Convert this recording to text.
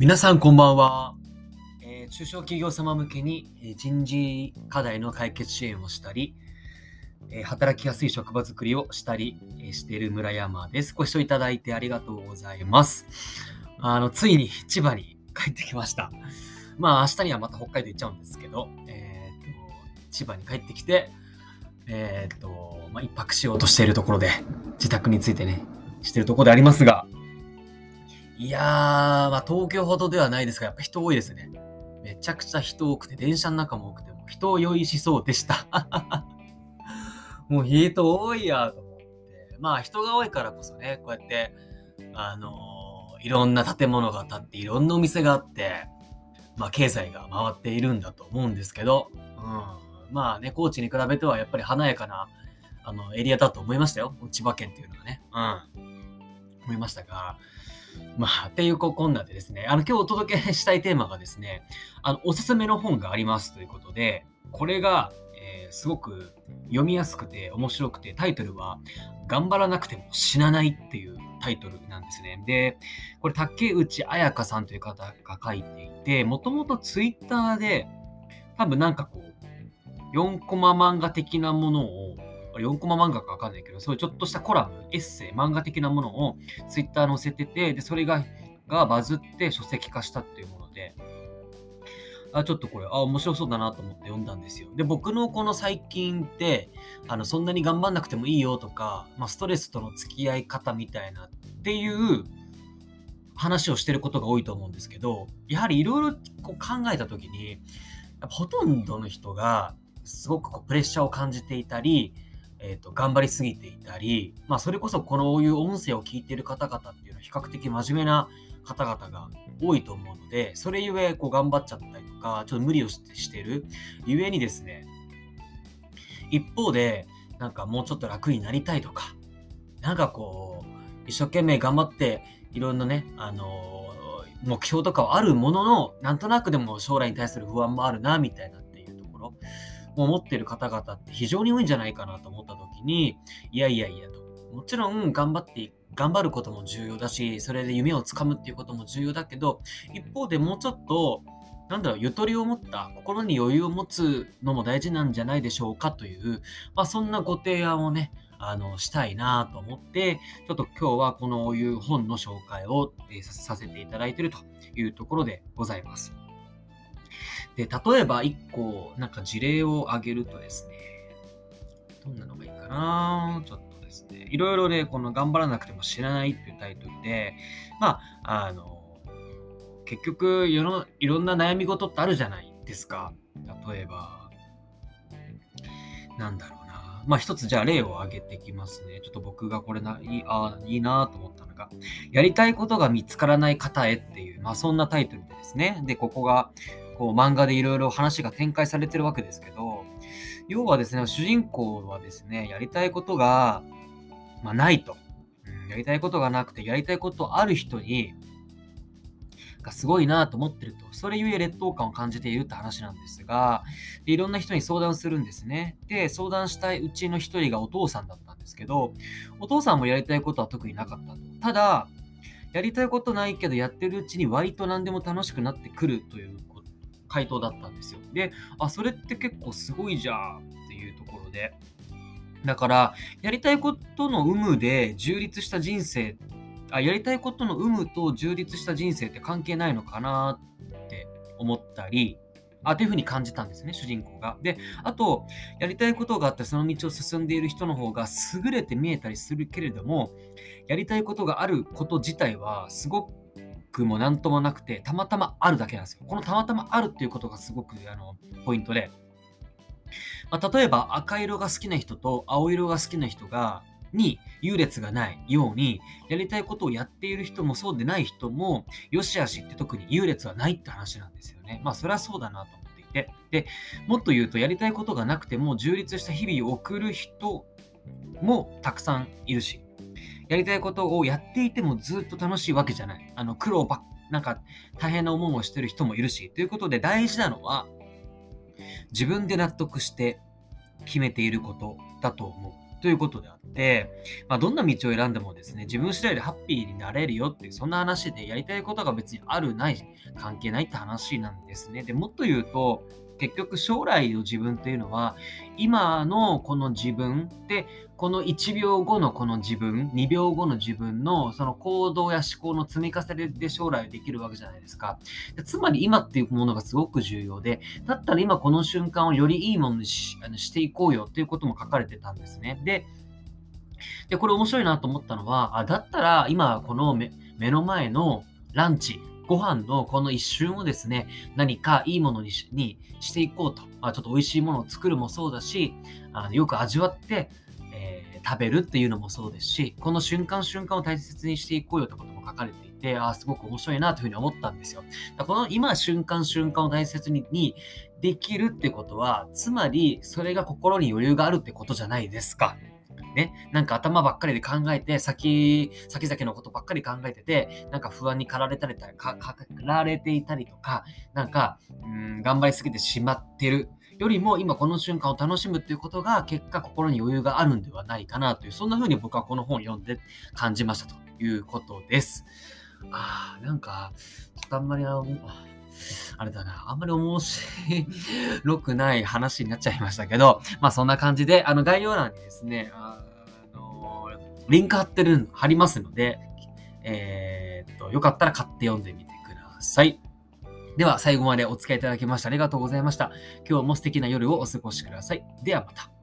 皆さんこんばんは、えー中小企業様向けに人事課題の解決支援をしたり、えー働きやすい職場づくりをしたりしている村山です。ご視聴いただいてありがとうございます。あの、ついに千葉に帰ってきました。まあ明日にはまた北海道行っちゃうんですけど、えーと千葉に帰ってきて、えっ、と、まあ、一泊しようとしているところで、自宅についてね、しているところでありますが、いやー、まあ、東京ほどではないですが、やっぱ人多いですね。めちゃくちゃ人多くて、電車の中も多くて、も人を酔いしそうでした。もう人多いやと思って。まあ、人が多いからこそね、こうやって、あのーいろんな建物が建って、いろんなお店があって、まあ、経済が回っているんだと思うんですけど、うん、まあね、高知に比べてはやっぱり華やかな、あの、エリアだと思いましたよ。千葉県っていうのはね。うん。思いましたが、まあ、っていうこんなでですね、あの、今日お届けしたいテーマがですね、あの、おすすめの本がありますということで、これが、えーすごく読みやすくて面白くて、タイトルは、頑張らなくても死なないっていうタイトルなんですね。で、これ、竹内彩香さんという方が書いていて、もともとツイッターで、多分なんかこう、4コマ漫画的なものを、4コマ漫画かわかんないけど、そういうちょっとしたコラム、エッセイ、漫画的なものをツイッター載せてて、で、それががバズって書籍化したっていうもので、あ、ちょっとこれ、あ、面白そうだなと思って読んだんですよ。で、僕のこの最近って、あの、そんなに頑張んなくてもいいよとか、まあ、ストレスとの付き合い方みたいなっていう話をしてることが多いと思うんですけど、やはりいろいろ考えたときに、ほとんどの人がすごくこうプレッシャーを感じていたり、えー、と頑張りすぎていたり、まあ、それこそこのいう音声を聞いている方々っていうのは比較的真面目な方々が多いと思うので、それゆえこう頑張っちゃったりとか、ちょっと無理をしてしてる。ゆえにですね、一方で、なんかもうちょっと楽になりたいとか、なんかこう、一生懸命頑張って、いろんなね、あのー目標とかはあるものの、なんとなくでも将来に対する不安もあるな、みたいなっていうところ。を持ってる方々って非常に多いんじゃないかなと思った時に、いやいやいやと。もちろん頑張って、頑張ることも重要だし、それで夢をつかむっていうことも重要だけど、一方でもうちょっと、なんだろう、ゆとりを持った、心に余裕を持つのも大事なんじゃないでしょうかという、まあそんなご提案をね、あの、したいなと思って、ちょっと今日はこのいう本の紹介を、えささせていただいているというところでございます。で、例えば一個、なんか事例を挙げるとですね、どんなのがいいかな？ちょっとですね、いろいろね、この頑張らなくても知らないっていうタイトルで、まあ、あの、結局世の、いろんな悩み事ってあるじゃないですか。例えば、なんだろうな。まあ一つじゃあ例を挙げてきますね。ちょっと僕がこれないいあいいなと思ったのが、やりたいことが見つからない方へっていう、まあそんなタイトルでですね。で、ここが、こう漫画でいろいろ話が展開されてるわけですけど、要はですね、主人公はですね、やりたいことが、まあ、ないと、うん。やりたいことがなくて、やりたいことある人に、がすごいなと思ってると。それゆえ劣等感を感じているって話なんですが、でいろんな人に相談するんですね。で、相談したいうちの一人がお父さんだったんですけど、お父さんもやりたいことは特になかったと。ただ、やりたいことないけど、やってるうちに割と何でも楽しくなってくるという回答だったんですよ。で、あ、それって結構すごいじゃんっていうところで。だから、やりたいことの有無で充実した人生、あやりたいことの有無と充実した人生って関係ないのかなって思ったり、あ、というふうに感じたんですね、主人公が。で、あと、やりたいことがあってその道を進んでいる人の方が優れて見えたりするけれども、やりたいことがあること自体はすごくもなんともなくて、たまたまあるだけなんですよ。このたまたまあるっていうことがすごくあのポイントで、まあ、例えば赤色が好きな人と青色が好きな人が、に優劣がないように、やりたいことをやっている人もそうでない人も、よしあしって特に優劣はないって話なんですよね。まあそれはそうだなと思っていて。で、もっと言うとやりたいことがなくても充実した日々を送る人もたくさんいるし、やりたいことをやっていてもずっと楽しいわけじゃない。あの苦労ばっなんか大変な思いをしてる人もいるし。ということで大事なのは、自分で納得して決めていることだと思う。ということであって、まあ、どんな道を選んでもですね、自分次第でハッピーになれるよっていう、そんな話でやりたいことが別にある、ない、関係ないって話なんですね。でもっと言うと、結局将来の自分っていうのは今のこの自分でこの1秒後のこの自分2秒後の自分のその行動や思考の積み重ねで将来できるわけじゃないですか。つまり今っていうものがすごく重要でだったら今この瞬間をよりいいものにしあのしていこうよっていうことも書かれてたんですね。ででこれ面白いなと思ったのはあだったら今この目の前のランチご飯のこの一瞬をですね、何かいいものにしていこうと。まあ、ちょっと美味しいものを作るもそうだし、あのよく味わって、えー、食べるっていうのもそうですし、この瞬間瞬間を大切にしていこうよってことも書かれていて、ああすごく面白いなというふうに思ったんですよ。この今瞬間瞬間を大切ににできるってことは、つまりそれが心に余裕があるってことじゃないですか。ね、なんか頭ばっかりで考えて、先、先々のことばっかり考えてて、なんか不安に駆られたり、駆られていたりとか、なんか、うん、頑張りすぎてしまってるよりも、今この瞬間を楽しむっていうことが、結果心に余裕があるんではないかなという、そんな風に僕はこの本を読んで感じましたということです。ああ、なんか、ちょっとあんまりあの、あれだな、あんまり面白くない話になっちゃいましたけど、まあそんな感じで、あの概要欄にですね、あのリンク貼ってる、貼りますので、えー、っと、よかったら買って読んでみてください。では最後までお付き合いいただきましてありがとうございました。今日も素敵な夜をお過ごしください。ではまた。